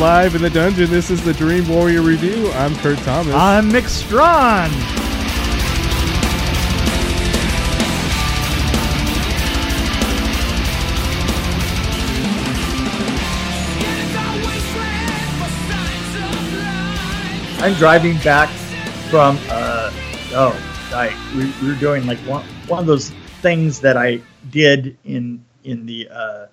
live in the dungeon. This is the Dream Warrior Review. I'm Kurt Thomas. I'm Mick Strawn. I'm driving back from uh oh I we, we were doing like one one of those things that I did in in the uh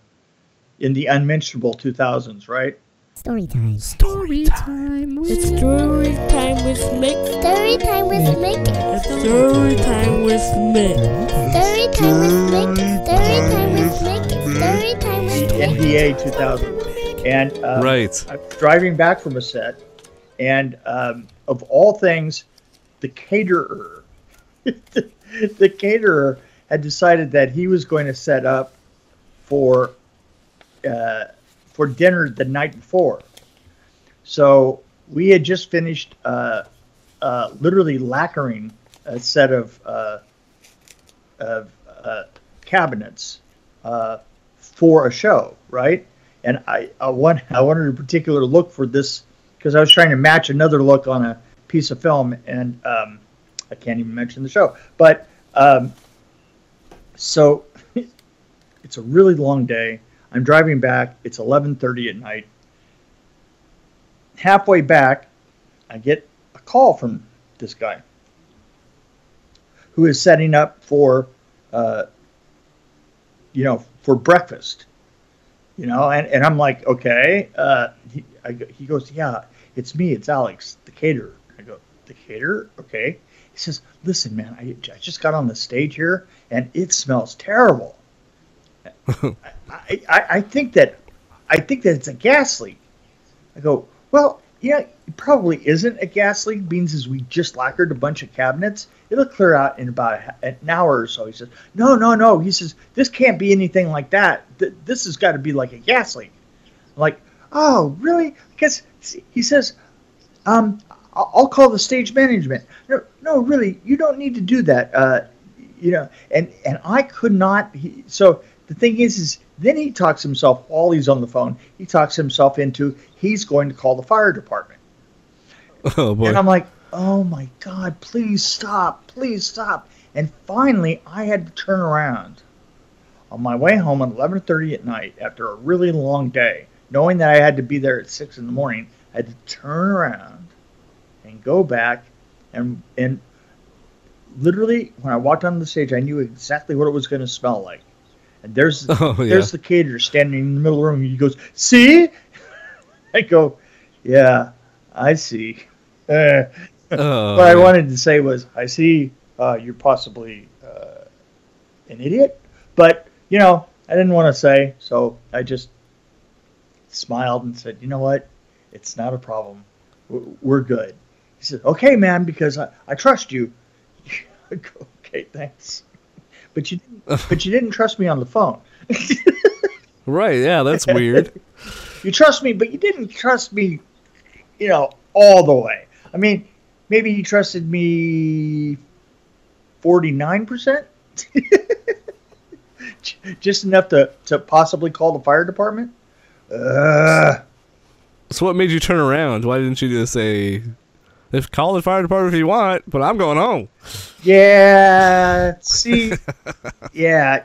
in the unmentionable 2000s, right? Story time. Story time. It's story time with Mick. Story time with Mick. It's story time with Mick. Story time with Mick. Story time with Mick. Story time with The Mick. NBA 2000. And uh, Right. I'm driving back from a set, and um, of all things, the caterer, the caterer had decided that he was going to set up for uh, for dinner the night before. So we had just finished uh, uh, literally lacquering a set of uh, of uh, cabinets uh, for a show, right? And I, I want I wanted a particular look for this because I was trying to match another look on a piece of film, and um, I can't even mention the show. But um, so it's a really long day. I'm driving back. It's 11:30 at night. Halfway back, I get a call from this guy who is setting up for, uh, you know, for breakfast. You know, and, and I'm like, okay. Uh, he, I, he goes, yeah, it's me. It's Alex, the caterer. I go, the caterer? Okay. He says, listen, man, I, I just got on the stage here and it smells terrible. I, I, I think that I think that it's a gas leak. I go, well, yeah, it probably isn't a gas leak. Beans is we just lacquered a bunch of cabinets. It'll clear out in about an hour or so. He says, no, no, no. He says this can't be anything like that. Th- this has got to be like a gas leak. I'm like, oh, really? Because he says, um, I'll I'll call the stage management. No, no, really, you don't need to do that. Uh, you know, and and I could not. He, so the thing is, is then he talks himself while he's on the phone. He talks himself into he's going to call the fire department. Oh boy. And I'm like, oh my God, please stop, please stop. And finally, I had to turn around on my way home at 11:30 at night after a really long day, knowing that I had to be there at six in the morning. I had to turn around and go back and and literally when I walked on the stage, I knew exactly what it was going to smell like. And there's Oh, yeah. there's the caterer standing in the middle of the room. He goes, "See?" I go, "Yeah, I see." Uh, Oh, what I wanted to say was, I see uh, you're possibly uh, an idiot, but you know, I didn't want to say, so I just smiled and said, "You know what? It's not a problem. We're- We're good." He said, "Okay, man, because I, I trust you." I go, okay, thanks. But you didn't, but you didn't trust me on the phone. Right. Yeah, that's weird. You trust me, but you didn't trust me, you know, all the way. I mean, maybe you trusted me 49%? Just enough to, to possibly call the fire department? Uh, so what made you turn around? Why didn't you just say, "If call the fire department if you want," but I'm going home. yeah, see, yeah.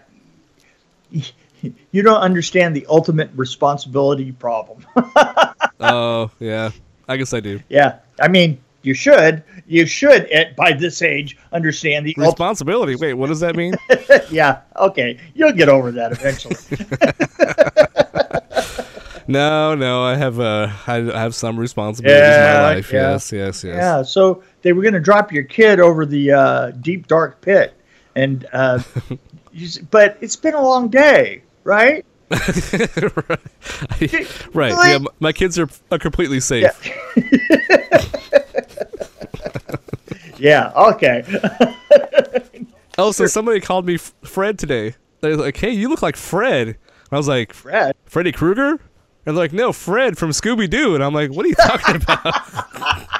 You don't understand the ultimate responsibility problem. Oh yeah, I guess I do. yeah, I mean, you should. You should, at, by this age, understand the. Responsibility. Wait, what does that mean? yeah, okay. You'll get over that eventually. No, no, I have uh, I I have some responsibilities in my life. yeah. Yes, yes, yes. yeah, so they were going to drop your kid over the uh, deep, dark pit. And, uh, you, but it's been a long day, right? right. right. Really? Yeah, my kids are, are completely safe. Yeah, okay. also, so somebody called me Fred today. They're like, "Hey, you look like Fred." I was like, Fred. "Freddy Krueger?" And they're like, "No, Fred from Scooby Doo." And I'm like, "What are you talking about?"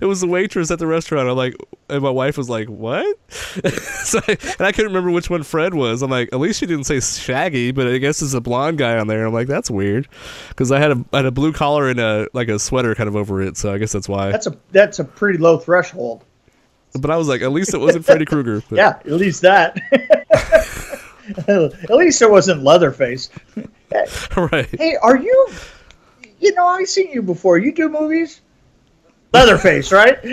it was the waitress at the restaurant. I'm like, and my wife was like, "What?" so I, and I couldn't remember which one Fred was. I'm like, at least she didn't say Shaggy, but I guess it's a blonde guy on there. I'm like, that's weird, because I had a I had a blue collar and a like a sweater kind of over it, so I guess that's why. That's a that's a pretty low threshold. but I was like, at least it wasn't Freddy Krueger. Yeah, at least that. At least it wasn't Leatherface. right. Hey, are you? You know, I've seen you before. You do movies. Leatherface, right?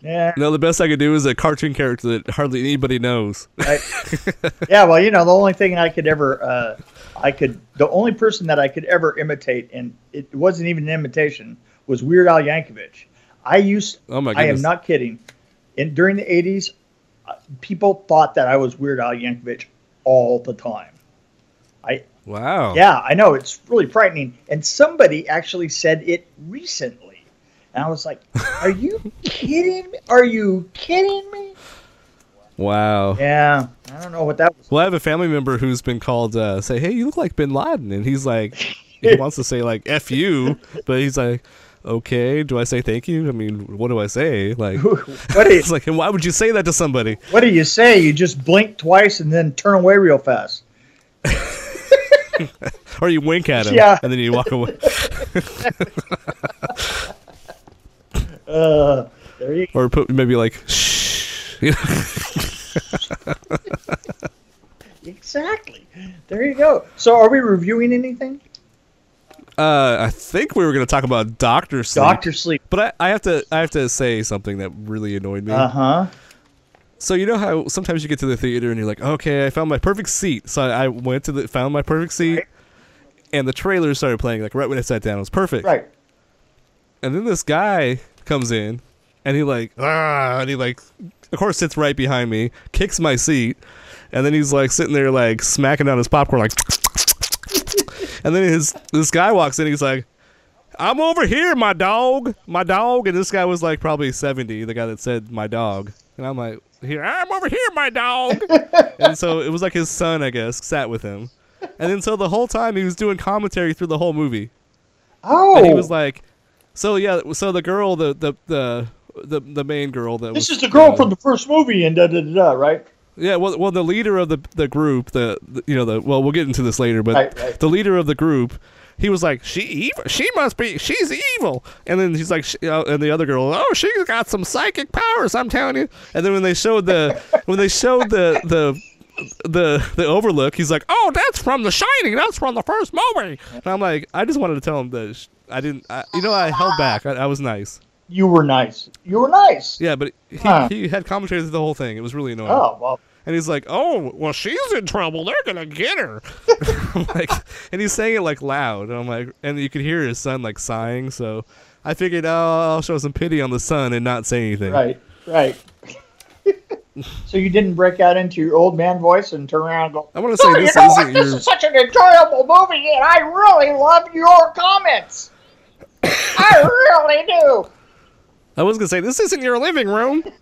yeah. No, the best I could do is a cartoon character that hardly anybody knows. Right. yeah. Well, you know, the only thing I could ever, uh, I could, the only person that I could ever imitate, and it wasn't even an imitation, was Weird Al Yankovic. I used. Oh my god I am not kidding. In during the '80s, uh, people thought that I was Weird Al Yankovic all the time. I Wow. Yeah, I know it's really frightening. And somebody actually said it recently, and I was like, "Are you kidding me? Are you kidding me?" Wow. Yeah, I don't know what that was. Well, I have a family member who's been called, uh, say, hey, you look like Bin Laden. And he's like, he wants to say, like, F you, but he's like, okay, do I say thank you? I mean, what do I say? Like, What do you, it's like, and why would you say that to somebody? what do you say? You just blink twice and then turn away real fast. Or you wink at him, Yeah. and then you walk away. Uh, there you or put maybe like, shh. You know? exactly. There you go. So, are we reviewing anything? Uh, I think we were going to talk about Doctor Sleep. Doctor Sleep. But I, I have to I have to say something that really annoyed me. Uh huh. So you know how sometimes you get to the theater and you're like, okay, I found my perfect seat. So I, I went to the found my perfect seat, Right. and the trailer started playing like right when I sat down. It was perfect. Right. And then this guy comes in, and he like ah, and he like, of course sits right behind me, kicks my seat, and then he's like sitting there like smacking down his popcorn like, and then his this guy walks in, he's like. I'm over here, my dog, my dog, and this guy was like probably seventy. The guy that said my dog, and I'm like, here, I'm over here, my dog. and so it was like his son, I guess, sat with him, and then so the whole time he was doing commentary through the whole movie. Oh, And he was like, so yeah, so the girl, the the the the, the main girl that "This was, is the girl uh, from the first movie," and da da da da. Right. Yeah, well, well, the leader of the the group, the, the you know the well, we'll get into this later, but Right, right. the leader of the group, he was like, she evil, she must be, she's evil, and then he's like, uh, and the other girl, oh, she's got some psychic powers, I'm telling you, and then when they showed the when they showed the the the the overlook he's like oh that's from the shining that's from the first movie. And i'm like i just wanted to tell him that i didn't I, you know i held back I, I was nice You were nice. You were nice. yeah but he, Huh. he had commentary the whole thing it was really annoying Oh well. and he's like, "Oh, well, she's in trouble. They're gonna get her." Like, and he's saying it like loud. And I'm like, and you could hear his son like sighing. So I figured, oh, I'll show some pity on the son and not say anything. Right. Right. so you didn't break out into your old man voice and turn around and go. I want to "Oh, say you this know what? isn't This your. is such an enjoyable movie, and I really love your comments. I really do. I was gonna say this isn't your living room.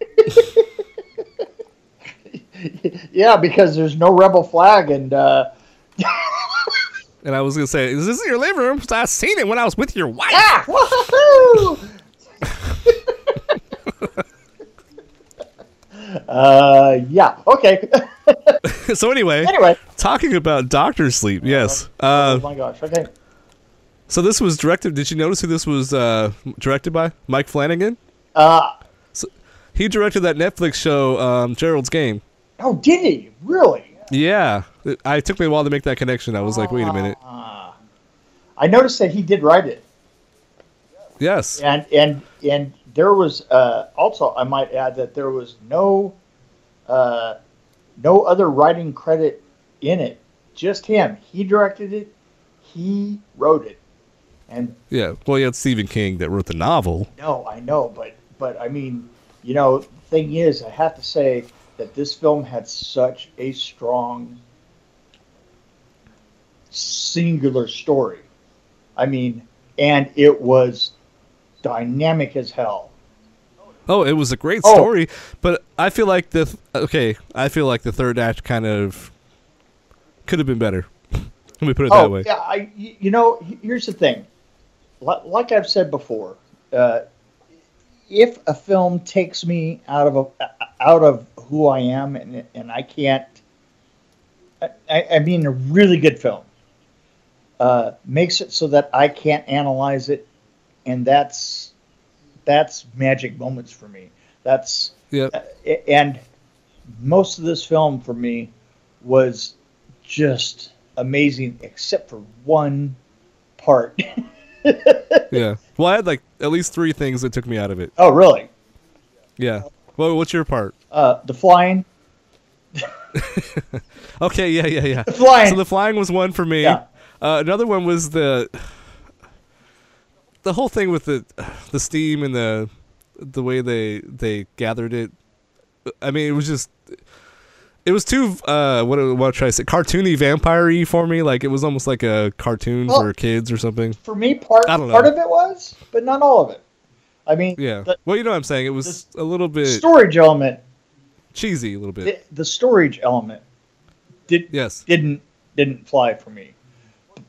Yeah, because there's no rebel flag, and uh, And I was gonna say, this isn't your living room. I seen it when I was with your wife. ah, woohoo! uh, yeah. Okay. so anyway, anyway. talking about Doctor Sleep. Yes. oh Uh, my gosh. Okay. so this was directed. Did you notice who this was uh, directed by? Mike Flanagan. Uh, He directed that Netflix show, um, Gerald's Game. oh, did he really? Yeah, it, I took me a while to make that connection. I was like, wait a minute. Uh, I noticed that he did write it, Yes. and and and there was uh, also I might add that there was no uh, no other writing credit in it, just him. He directed it, he wrote it, and Yeah. Well, you had Stephen King that wrote the novel. no, I know, but but I mean, you know, the thing is, I have to say that this film had such a strong singular story. I mean, and it was dynamic as hell. Oh, it was a great Oh. story, but I feel like the okay. I feel like the third act kind of could have been better. Let me put it that Oh, way. yeah, I you know, here's the thing. Like I've said before, uh, if a film takes me out of a, out of who I am and and I can't I, I mean a really good film uh, makes it so that I can't analyze it and that's that's magic moments for me. That's yeah, uh, and most of this film for me was just amazing except for one part Yeah. Well, I had like at least three things that took me out of it. oh really Yeah. Well, what's your part? uh, the flying Okay. Yeah. Yeah. Yeah. the flying So the flying was one for me. Yeah. Uh, another one was the the whole thing with the the steam and the the way they they gathered it. I mean, it was just it was too uh what what should I say cartoony vampire-y for me. Like it was almost like a cartoon Well- for kids or something. for me part I don't know. part of it was but not all of it i mean Yeah. the well, you know what I'm saying. It was a little bit storage element cheesy, a little bit. the, the storage element did yes. didn't didn't fly for me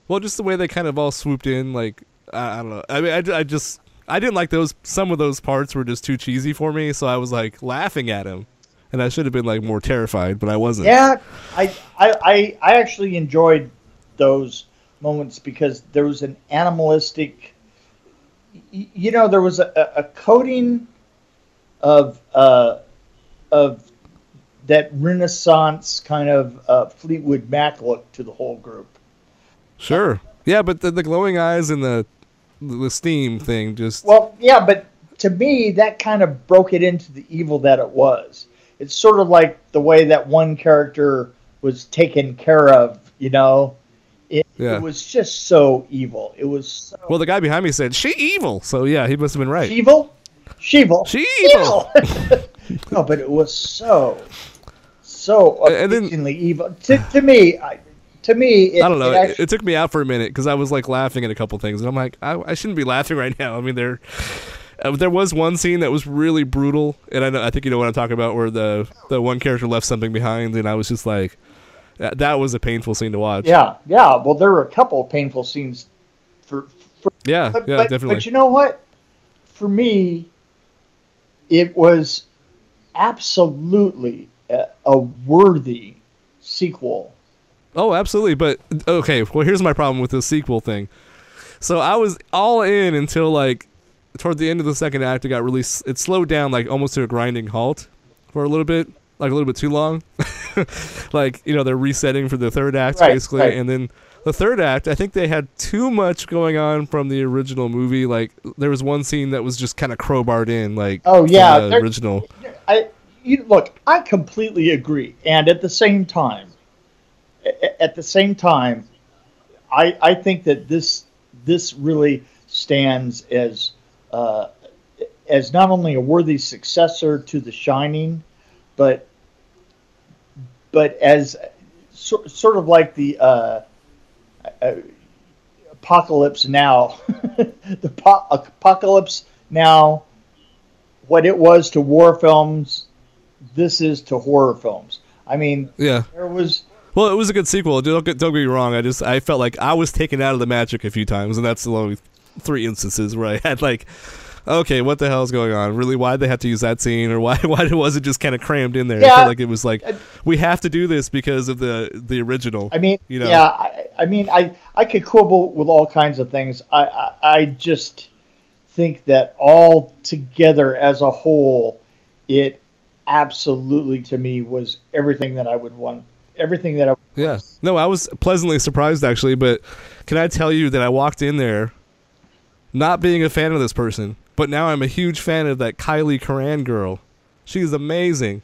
Well, just the way they kind of all swooped in, like I, I don't know. I mean, I, I just I didn't like those. Some of those parts were just too cheesy for me, so I was like laughing at him, and I should have been like more terrified, but I wasn't. Yeah, I, I, I, I actually enjoyed those moments because there was an animalistic, you know, there was a, a coating of uh, of that Renaissance kind of uh, Fleetwood Mac look to the whole group. Sure. Yeah, but the, the glowing eyes and the the steam thing just Well, yeah, but to me, that kind of broke it into the evil that it was. It's sort of like the way that one character was taken care of, you know. It, Yeah. it was just so evil. It was so well. The guy behind me said she evil, so yeah, he must have been right. evil, Sheevil, She evil. no, but it was so, so And then- amazingly evil. To, to me, I, to me, it, I don't know. It actually, it took me out for a minute because I was like laughing at a couple things, and I'm like, I, I shouldn't be laughing right now. I mean, there, uh, there was one scene that was really brutal, and I know, I think you know what I'm talking about, where the the one character left something behind, and I was just like, that, that was a painful scene to watch. yeah, yeah. Well, there were a couple of painful scenes for, for yeah, but, yeah, but, definitely. But you know what? For me, it was absolutely a, a worthy sequel. Oh, absolutely. But okay, well, here's my problem with the sequel thing. So I was all in until like toward the end of the second act. It got really s- it slowed down like almost to a grinding halt for a little bit, like a little bit too long. like you know they're resetting for the third act Right, basically, right. and then the third act. I think they had too much going on from the original movie. Like there was one scene that was just kind of crowbarred in, like Oh, yeah, the original. I, you look. I completely agree, and at the same time, at the same time, I I think that this this really stands as uh, as not only a worthy successor to The Shining, but but as so, sort of like the uh, uh, Apocalypse Now, the po- Apocalypse Now, what it was to war films, this is to horror films. I mean, Yeah. there was Well, it was a good sequel. Don't get, don't get me wrong. I just I felt like I was taken out of the magic a few times, and that's the only three instances where I had like, okay, what the hell is going on? Really, why they have to use that scene, or why why was it just kind of crammed in there? I Yeah. felt like it was like we have to do this because of the the original. I mean, You know. yeah, I, I mean, I, I could quibble with all kinds of things. I, I, I just think that all together as a whole, it absolutely to me was everything that I would want, everything that I. Yeah. No, I was pleasantly surprised actually, but can I tell you that I walked in there not being a fan of this person, but now I'm a huge fan of that Kyliegh Curran girl. She's amazing.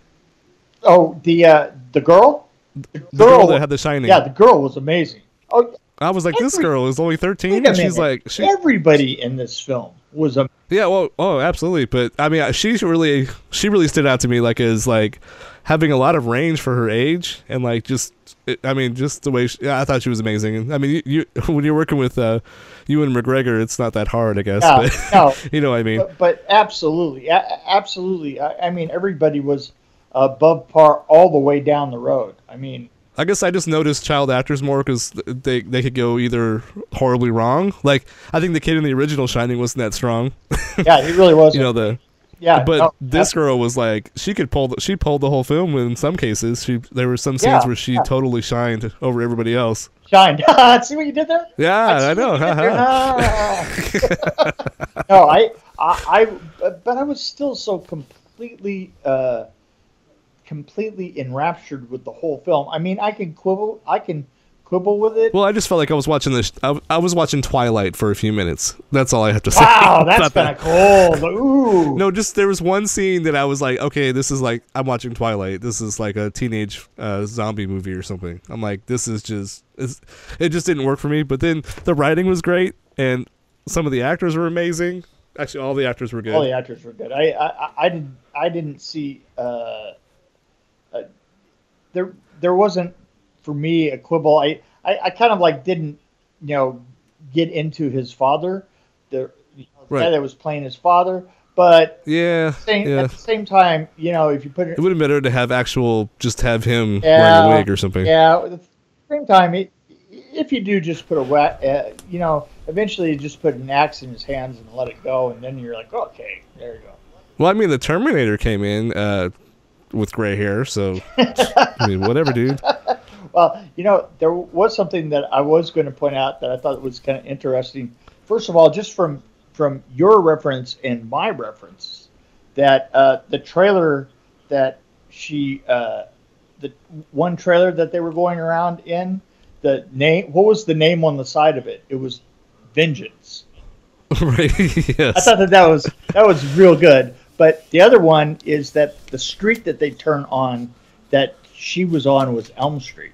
Oh, the uh, the girl, the The girl that had the shining. yeah, the girl was amazing. Oh, I was like, this girl is only 13, wait and she's like, she, everybody in this film was a yeah, well, oh, absolutely. But I mean, she really, she really stood out to me, like as like having a lot of range for her age, and like just, it, I mean, just the way she, yeah, I thought she was amazing. And I mean, you, you when you're working with uh, Ewan McGregor, it's not that hard, I guess. Yeah, but no. you know what I mean. But, but absolutely, absolutely. I, I mean, everybody was above par all the way down the road. I mean, I guess I just noticed child actors more because they they could go either horribly wrong. Like I think the kid in the original Shining wasn't that strong. yeah, he really was. you know the yeah. but no, this girl was like she could pull the, she pulled the whole film in some cases she there were some scenes Yeah, where she yeah. totally shined over everybody else shined. See what you did there? yeah i know. Ah. no, I, I, I, but I was still so completely, uh, completely enraptured with the whole film. I mean, I can quibble, I can quibble with it. well i just felt like i was watching this I, I was watching twilight for a few minutes that's all i have to say wow, that's kind that. of cool. Ooh. no just there was one scene that i was like okay this is like i'm watching twilight this is like a teenage uh, zombie movie or something i'm like this is just it just didn't work for me but then the writing was great and some of the actors were amazing actually all the actors were good All the actors were good. I, I, I didn't, I didn't see. Uh, uh, there, there wasn't for me a quibble. I, I, I kind of like didn't, you know, get into his father, the, you know, the guy Right. that was playing his father. But yeah same, yeah at the same time, you know, if you put it, It would have been better to have actual, just have him Yeah, wearing a wig or something. yeah, at the same time, it, if you do just put a wet, uh, you know, eventually you just put an axe in his hands and let it go, and then you're like, okay, there you go. Well, I mean, the Terminator came in uh, with gray hair, so I mean, whatever, dude. Well, you know, there was something that I was going to point out that I thought was kind of interesting. First of all, just from from your reference and my reference, that uh, the trailer that she, uh, the one trailer that they were going around in, the name, what was the name on the side of it? It was Vengeance. right? yes. I thought that that was that was real good. But the other one is that the street that they turn on, that she was on, was Elm Street.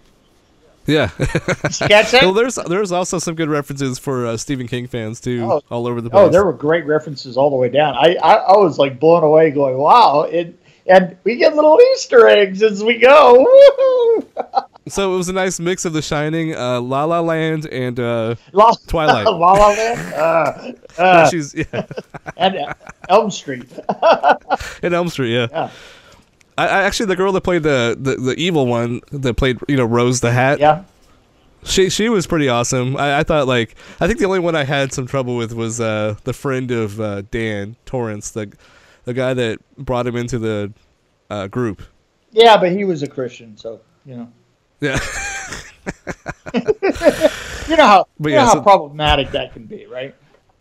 Yeah. Catch that? well, there's there's also some good references for uh, Stephen King fans too, Oh. all over the place. Oh, there were great references all the way down. I, I, I was like blown away, going, "Wow!" It, and we get little Easter eggs as we go. So it was a nice mix of The Shining, uh, La La Land, and uh, La, Twilight. La La Land, uh, uh, she's yeah, and uh, Elm Street. in Elm Street. Yeah. Yeah, I, I actually the girl that played the, the the evil one that played you know Rose the Hat. yeah. She she was pretty awesome. I, I thought like I think the only one I had some trouble with was uh, the friend of uh, Dan Torrance, the the guy that brought him into the uh, group. Yeah, but he was a Christian, so you know, Yeah, you know how But you yeah, know how so- problematic that can be, right?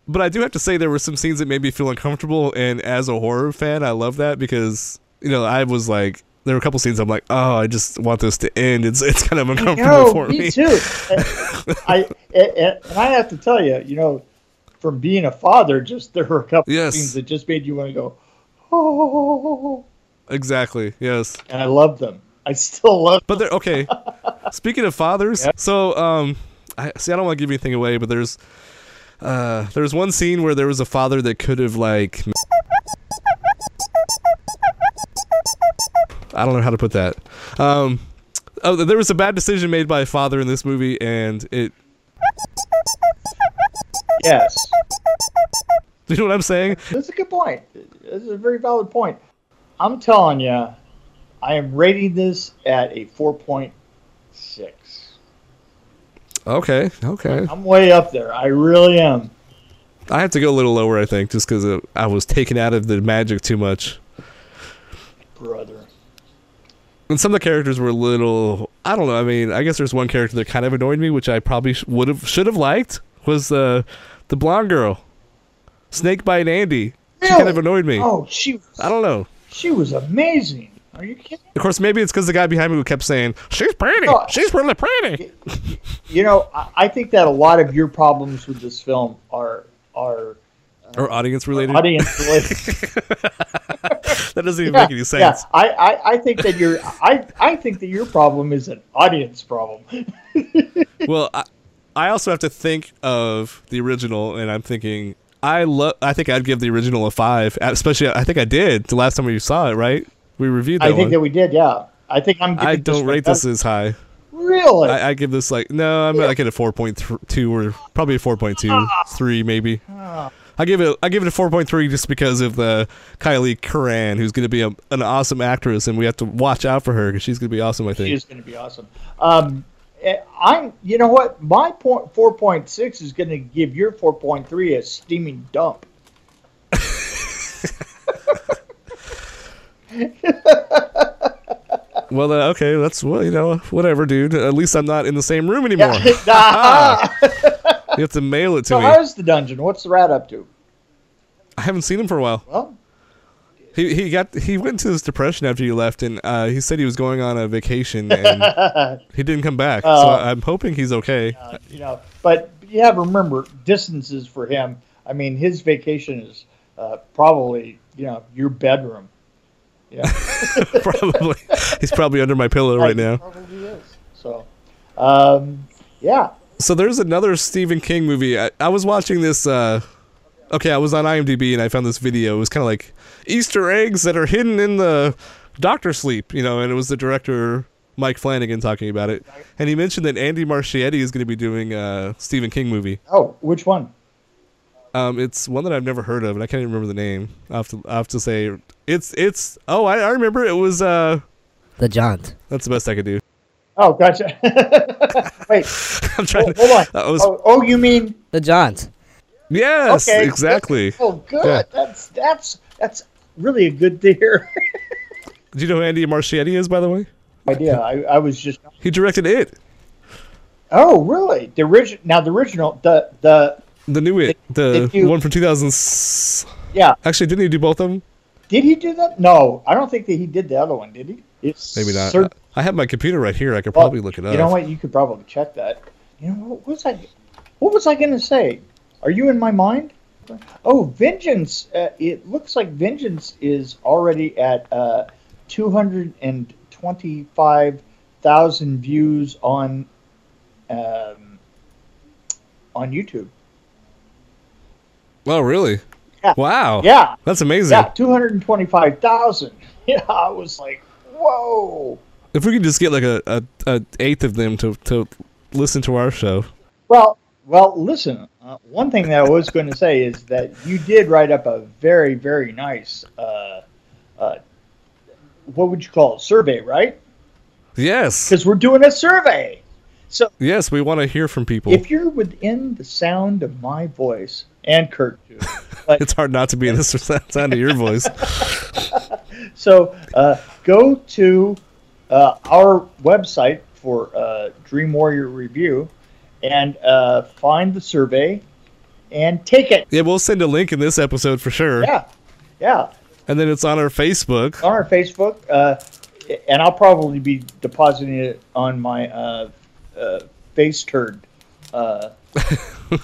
but I do have to say there were some scenes that made me feel uncomfortable, and as a horror fan, I love that because you know I was like there were a couple scenes I'm like oh I just want this to end. It's it's kind of uncomfortable No, for me, me. too. I and, and I have to tell you, you know, from being a father, just there were a couple Yes. scenes that just made you want to go, oh, Exactly. Yes. and I love them. I still love. But they're okay. Speaking of fathers, Yeah. so um, I see. I don't want to give anything away, but there's uh, there's one scene where there was a father that could have like. I don't know how to put that. Um, oh, there was a bad decision made by a father in this movie, and it. Yes, Do you know what I'm saying? that's a good point. This is a very valid point. I'm telling you, I am rating this at a four point six. Okay. Okay. I'm way up there. I really am. I have to go a little lower, I think, just because I was taken out of the magic too much. Brother. And some of the characters were a little. I don't know. I mean, I guess there's one character that kind of annoyed me, which I probably sh- would have, should have liked, was uh, the blonde girl, Snakebite Andi. She kind of annoyed me. Oh, she I don't know. she was amazing. Are you kidding? Of course, maybe it's because the guy behind me who kept saying, "She's pretty. Oh. She's really pretty." You know, I, think that a lot of your problems with this film are are Or audience related. audience related. that doesn't even yeah, make any sense. yeah. I, I, I think that your I, I think that your problem is an audience problem. well, I, I also have to think of the original, and I'm thinking I love. I think I'd give the original a five, especially. I think I did the last time we saw it. Right? We reviewed that I think one. that we did. Yeah, I think I'm. I don't rate this as high. Really? I, I give this like no, I'm like at a four point two or probably a four point two, three maybe. Ah. I give it I give it a four point three just because of the Kyliegh Curran, who's going to be a, an awesome actress, and we have to watch out for her because she's going to be awesome. I think. she's going to be awesome. Um, eh, I'm. You know what? My point four point six is going to give your four point three a steaming dump. Well, uh, okay, that's well, you know, whatever, dude. At least I'm not in the same room anymore. You have to mail it to so me. how's the dungeon? What's the rat up to? I haven't seen him for a while. Well, He he got he went into this depression after you left, and uh, he said he was going on a vacation, and he didn't come back. so Oh. I'm hoping he's okay. uh, you know, but you have to remember distances for him. I mean, his vacation is uh, probably you know your bedroom. Yeah, probably he's probably under my pillow right now. Probably is. So, um, yeah. So there's another Stephen King movie. I, I was watching this. Uh, okay, I was on IMDb and I found this video. It was kind of like Easter eggs that are hidden in the Doctor Sleep, you know, and it was the director Mike Flanagan talking about it, and he mentioned that Andy Muschietti is going to be doing a Stephen King movie. Oh, which one? Um, it's one that I've never heard of, and I can't even remember the name. I have to, I have to say, it's it's. Oh, I, I remember. It was. Uh, The Jaunt. that's the best I could do. Oh, gotcha. Wait, I'm trying. hold, to, hold on. Was, oh, oh, you mean The Jaunt. yes, okay? exactly. Oh, good. Yeah. That's that's that's really a good to hear. Do you know who Andy Muschietti is, by the way? idea. I, I was just. He directed it. Oh, really? The original. Now the original. The the The new it, the did you- one from 2000. yeah. Actually, didn't he do both of them? Did he do that? No, I don't think that he did the other one. Did he? It's Maybe not. cer- I have my computer right here. I could well, probably look it up. You know what? You could probably check that. You know what was I? What was I going to say? Are you in my mind? Oh, Vengeance. Uh, it looks like Vengeance is already at uh, two hundred and twenty-five thousand views on um, on YouTube. Oh, really? Yeah. Wow. Yeah, That's amazing. yeah, two hundred and twenty-five thousand. Yeah, I was like, whoa. If we could just get like a, a, a eighth of them to, to listen to our show. Well, well, listen. Uh, one thing that I was going to say is that you did write up a very, very nice. Uh, uh, what would you call it? Survey, right? Yes. Because we're doing a survey. So Yes, we want to hear from people. if you're within the sound of my voice and Kurt, too, but it's hard not to be in the sound of your voice. so uh, go to uh, our website for uh, Dream Warrior Review and uh, find the survey and take it. Yeah, we'll send a link in this episode for sure. Yeah, yeah. And then it's on our Facebook. on our Facebook, uh, and I'll probably be depositing it on my uh, uh, face turd. Uh, you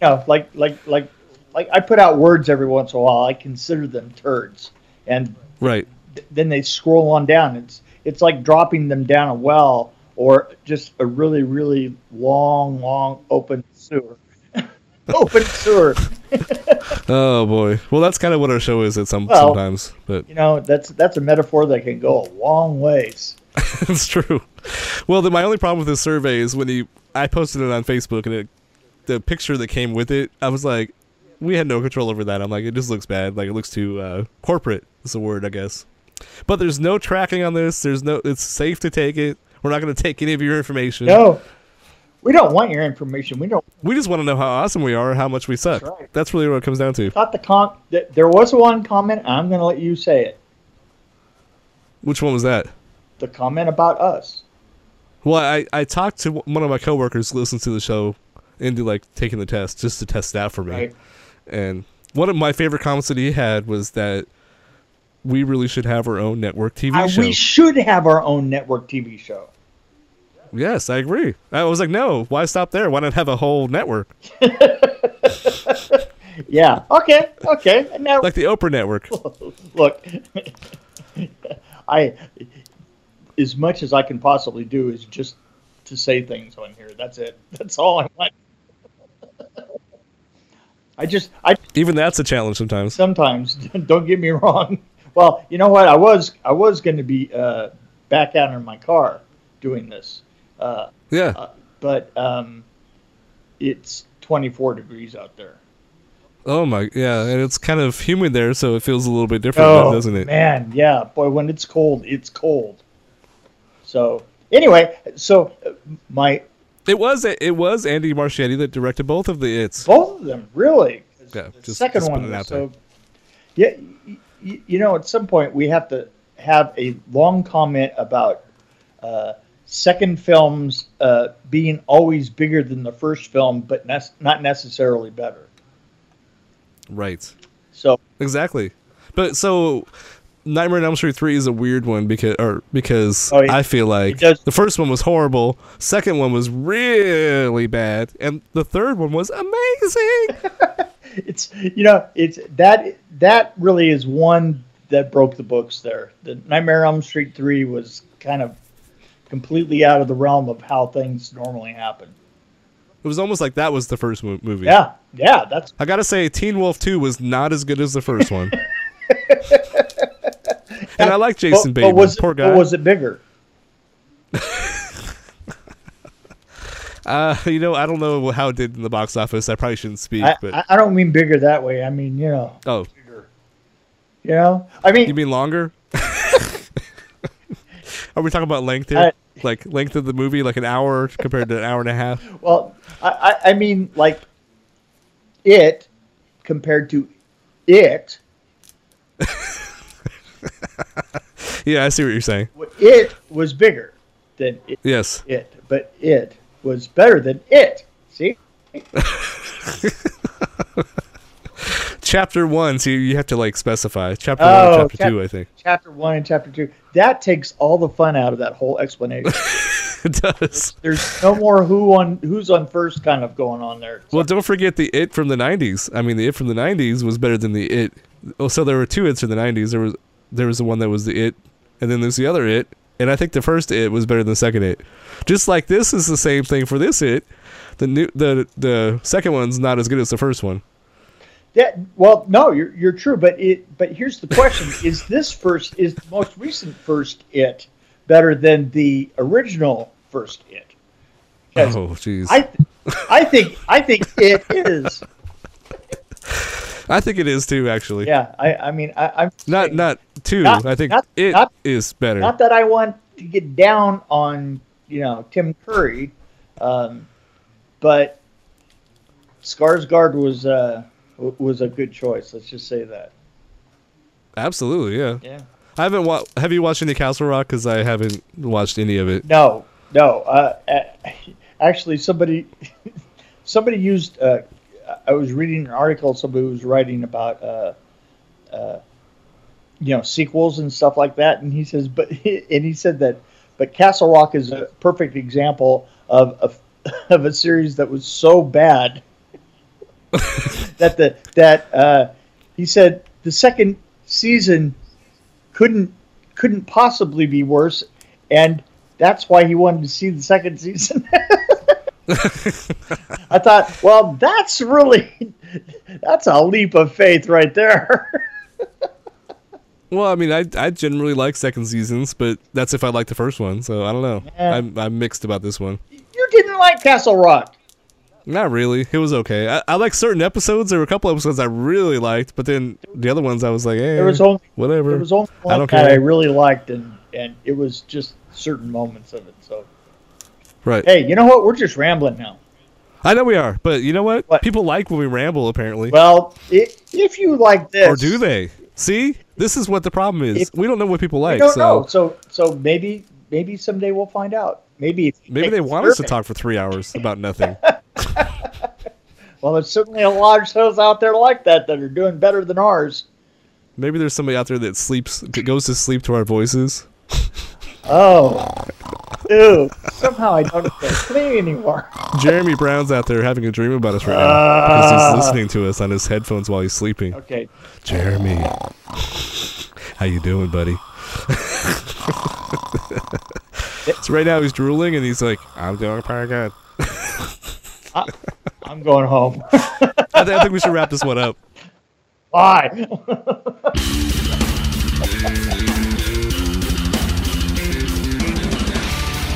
know, like like like like I put out words every once in a while. I consider them turds, and Right. Th- then they scroll on down. It's it's like dropping them down a well or just a really really long long open sewer. open sewer. Oh boy. Well, that's kind of what our show is at some Well- sometimes, but You know, that's that's a metaphor that can go a long ways. it's true. Well, the, my only problem with this survey is when you I posted it on Facebook and it, the picture that came with it, I was like, we had no control over that. I'm like, it just looks bad. Like it looks too uh, corporate. Is the word, I guess. But there's no tracking on this. There's no. It's safe to take it. We're not going to take any of your information. No, we don't want your information. We don't. We just want to know how awesome we are, or how much we suck. That's right. That's really what it comes down to. Thought the com. th- There was one comment. I'm going to let you say it. Which one was that? The comment about us. Well, I, I talked to one of my coworkers who listens to the show into like taking the test just to test out for me. Right. And one of my favorite comments that he had was that we really should have our own network TV show. we should have our own network TV show. yes, I agree. I was like, no, why stop there? Why not have a whole network Yeah. Okay. Okay. Now, like the Oprah network? look, I, as much as I can possibly do is just to say things on here. That's it. That's all I want. I just, I Even that's a challenge sometimes. sometimes don't get me wrong well you know what i was i was going to be uh, back out in my car doing this uh, Yeah. uh, but um, it's 24 degrees out there Oh my, yeah, and it's kind of humid there, so it feels a little bit different, oh doesn't it? man yeah boy when it's cold it's cold so anyway so uh, my It was it was Andy Muschietti that directed both of the It's. both of them really. Yeah, the just- second just one put it was out there. so yeah you know at some point we have to have a long comment about uh, second films uh, being always bigger than the first film, but nec- not necessarily better. Right. So Exactly. But so Nightmare on Elm Street 3 is a weird one because or because Oh, it- I feel like the first one was horrible, second one was really bad, and the third one was amazing. it's you know it's that that really is one that broke the books there. The Nightmare on Elm Street three was kind of completely out of the realm of how things normally happen. it was almost like that was the first mo- movie. Yeah, yeah, that's I got to say Teen Wolf 2 was not as good as the first one. and I like Jason but, Bateman. but was Poor it, guy. but was it bigger? Uh, you know, I don't know how it did in the box office. I probably shouldn't speak, I, but I, don't mean bigger that way. I mean you know, oh, bigger. You know, I mean you mean longer? Are we talking about length here? I- like length of the movie, like an hour compared to an hour and a half? Well, I, I, I mean, like it compared to it. Yeah, I see what you're saying. It was bigger than it, Yes. it, but it was better than it. See? Chapter one, so you- have to like specify. Chapter Oh, one, chapter chap- two, I think. Chapter one and chapter two. That takes all the fun out of that whole explanation. it does. There's no more who on who's on first kind of going on there. Well, don't forget the It from the '90s. I mean, the It from the '90s was better than the It. Oh, so there were two It's in the '90s. There was there was the one that was the It, and then there's the other It. And I think the first It was better than the second It. Just like this is the same thing for this It. The new the the second one's not as good as the first one. That well, no, you're you're true, but it but here's the question: Is this first is the most recent first it better than the original first it? Oh, jeez. I th- I think I think it is. I think it is too. Actually, Yeah, I I mean I, I'm not not two. Not- I think not- it is not- better. not that I want to get down on you know Tim Curry, um, but Skarsgård was uh was a good choice. Let's just say that. Absolutely, yeah. Yeah. I haven't wa- Have you watched any Castle Rock? Because I haven't watched any of it. No, no. Uh, actually, somebody somebody used. Uh, I was reading an article. Somebody was writing about. Uh, uh, you know sequels and stuff like that, and he says, but and he said that, but Castle Rock is a perfect example of of, of a series that was so bad that the that uh, he said the second season couldn't couldn't possibly be worse, and that's why he wanted to see the second season. I thought, well, that's really that's a leap of faith right there. Well, I mean, I I generally like second seasons, but that's if I like the first one. So I don't know. Yeah. I'm I'm mixed about this one. you didn't like Castle Rock. Not really. It was okay. I, I like certain episodes. There were a couple episodes I really liked, but then the other ones I was like, eh, There was only whatever. there was only I don't that I really liked, and and it was just certain moments of it. So right. hey, you know what? We're just rambling now. I know we are, but you know what? What? People like when we ramble, apparently. Well, if you like this, or do they? See, this is what the problem is. If- we don't know what people I like. don't so know. So so maybe maybe someday we'll find out. Maybe maybe they the want us to talk for three hours about nothing. Well, there's certainly a lot of shows out there like that that are doing better than ours. maybe there's somebody out there that sleeps, goes to sleep to our voices. Oh, dude. Somehow I don't feel clean anymore. Jeremy Brown's out there having a dream about us right now because he's uh. listening to us on his headphones while he's sleeping. Okay. Jeremy, how you doing, buddy? so right now he's drooling and he's like, "I'm doing pretty good." I'm going home. I, th- I think we should wrap this one up. Bye.